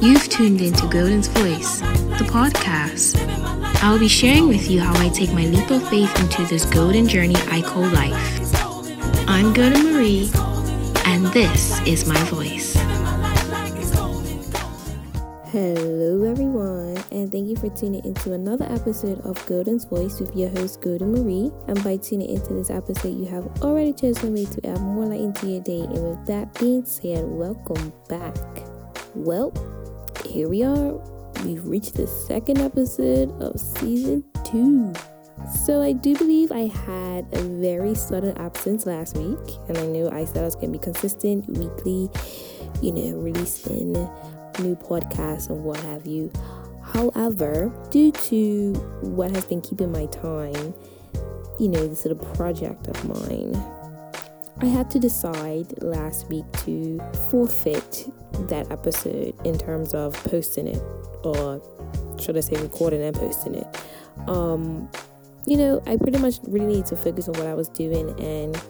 You've tuned into Golden's Voice, the podcast. I'll be sharing with you how I take my leap of faith into this golden journey I call life. I'm Golden Marie, and this is my voice. Hello, everyone, and thank you for tuning into another episode of Golden's Voice with your host, Golden Marie. And by tuning into this episode, you have already chosen me to add more light into your day. And with that being said, welcome back. Well, here we are. We've reached the second episode of season two. So I do believe I had a very sudden absence last week, and I knew I said I was going to be consistent weekly, you know, releasing new podcasts and what have you. However, due to what has been keeping my time, you know, this little project of mine, I had to decide last week to forfeit that episode in terms of posting it, or should I say, recording and posting it. Um, you know, I pretty much really need to focus on what I was doing and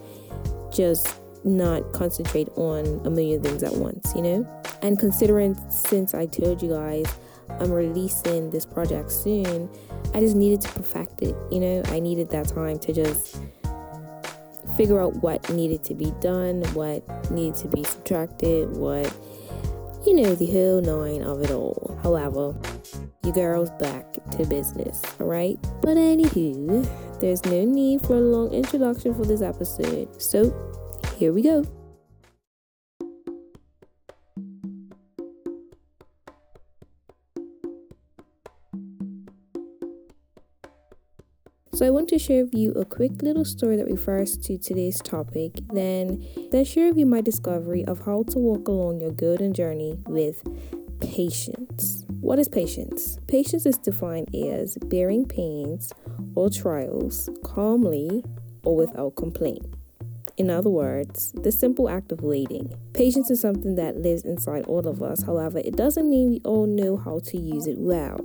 just not concentrate on a million things at once, you know? And considering since I told you guys I'm releasing this project soon, I just needed to perfect it, you know? I needed that time to just figure out what needed to be done, what needed to be subtracted, what you know, the whole nine of it all. However, you girl's back to business, alright? But anywho, there's no need for a long introduction for this episode. So, here we go. So I want to share with you a quick little story that refers to today's topic, then then share with you my discovery of how to walk along your golden journey with patience. What is patience? Patience is defined as bearing pains or trials calmly or without complaint. In other words, the simple act of waiting. Patience is something that lives inside all of us. However, it doesn't mean we all know how to use it well.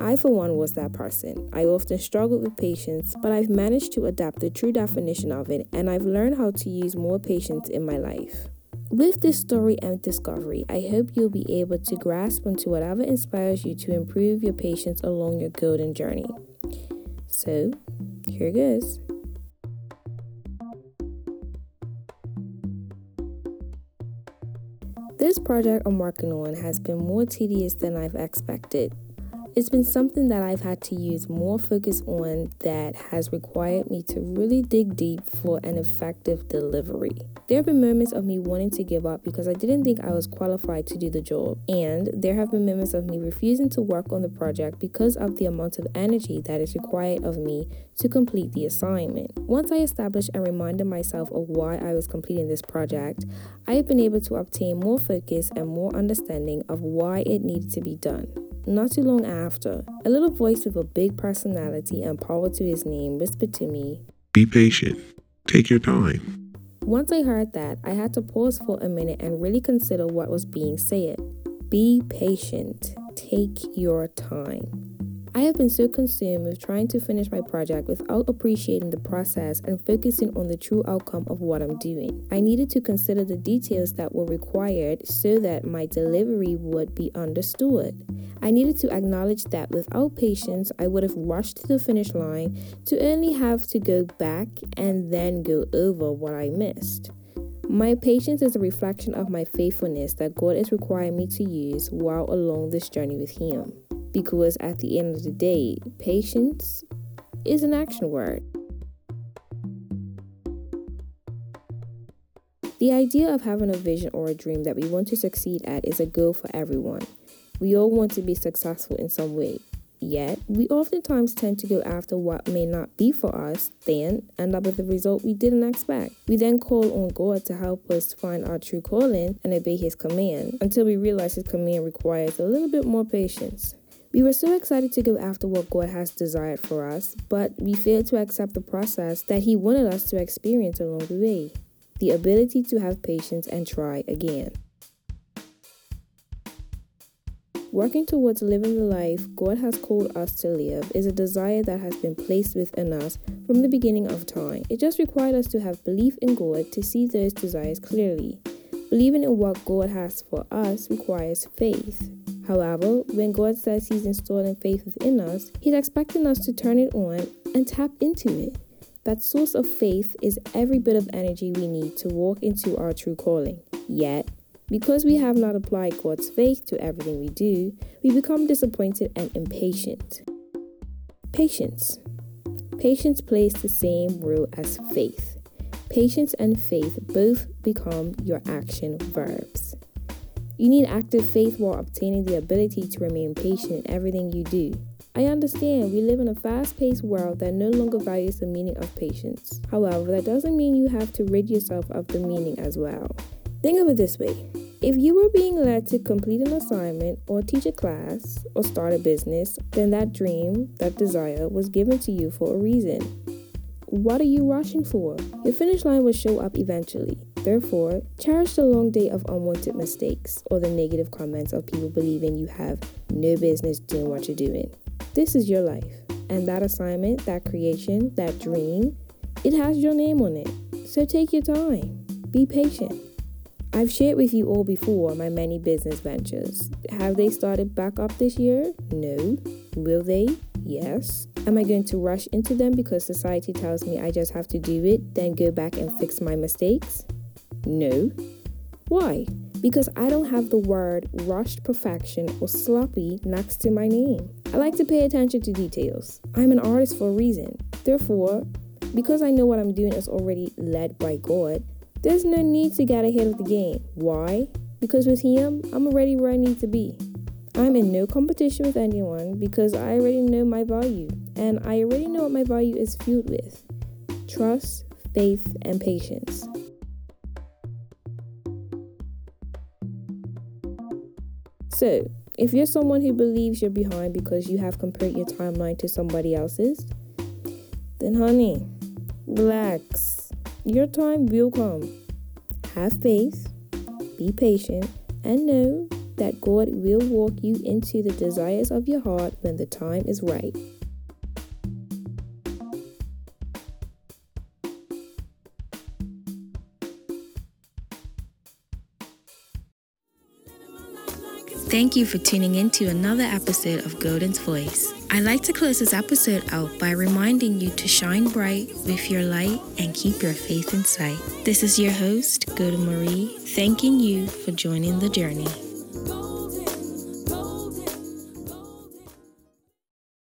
I, for one, was that person. I often struggled with patience, but I've managed to adapt the true definition of it and I've learned how to use more patience in my life. With this story and discovery, I hope you'll be able to grasp onto whatever inspires you to improve your patience along your golden journey. So, here goes. This project I'm working on has been more tedious than I've expected. It's been something that I've had to use more focus on that has required me to really dig deep for an effective delivery. There have been moments of me wanting to give up because I didn't think I was qualified to do the job, and there have been moments of me refusing to work on the project because of the amount of energy that is required of me to complete the assignment. Once I established and reminded myself of why I was completing this project, I have been able to obtain more focus and more understanding of why it needed to be done. Not too long after, a little voice with a big personality and power to his name whispered to me, Be patient. Take your time. Once I heard that, I had to pause for a minute and really consider what was being said. Be patient. Take your time. I have been so consumed with trying to finish my project without appreciating the process and focusing on the true outcome of what I'm doing. I needed to consider the details that were required so that my delivery would be understood. I needed to acknowledge that without patience, I would have rushed to the finish line to only have to go back and then go over what I missed. My patience is a reflection of my faithfulness that God is requiring me to use while along this journey with Him because at the end of the day, patience is an action word. The idea of having a vision or a dream that we want to succeed at is a goal for everyone. We all want to be successful in some way. Yet, we oftentimes tend to go after what may not be for us, then end up with a result we didn't expect. We then call on God to help us find our true calling and obey His command until we realize His command requires a little bit more patience. We were so excited to go after what God has desired for us, but we failed to accept the process that He wanted us to experience along the way the ability to have patience and try again. Working towards living the life God has called us to live is a desire that has been placed within us from the beginning of time. It just required us to have belief in God to see those desires clearly. Believing in what God has for us requires faith. However, when God says He's installing faith within us, He's expecting us to turn it on and tap into it. That source of faith is every bit of energy we need to walk into our true calling. Yet, because we have not applied God's faith to everything we do, we become disappointed and impatient. Patience. Patience plays the same role as faith. Patience and faith both become your action verbs. You need active faith while obtaining the ability to remain patient in everything you do. I understand we live in a fast paced world that no longer values the meaning of patience. However, that doesn't mean you have to rid yourself of the meaning as well. Think of it this way if you were being led to complete an assignment or teach a class or start a business, then that dream, that desire was given to you for a reason. What are you rushing for? Your finish line will show up eventually. Therefore, cherish the long day of unwanted mistakes or the negative comments of people believing you have no business doing what you're doing. This is your life. And that assignment, that creation, that dream, it has your name on it. So take your time. Be patient. I've shared with you all before my many business ventures. Have they started back up this year? No. Will they? Yes. Am I going to rush into them because society tells me I just have to do it, then go back and fix my mistakes? No. Why? Because I don't have the word rushed perfection or sloppy next to my name. I like to pay attention to details. I'm an artist for a reason. Therefore, because I know what I'm doing is already led by God, there's no need to get ahead of the game. Why? Because with Him, I'm already where I need to be. I'm in no competition with anyone because I already know my value, and I already know what my value is fueled with trust, faith, and patience. So, if you're someone who believes you're behind because you have compared your timeline to somebody else's, then honey, relax. Your time will come. Have faith, be patient, and know that God will walk you into the desires of your heart when the time is right. Thank you for tuning in to another episode of Golden's Voice. I like to close this episode out by reminding you to shine bright with your light and keep your faith in sight. This is your host, Golden Marie, thanking you for joining the journey.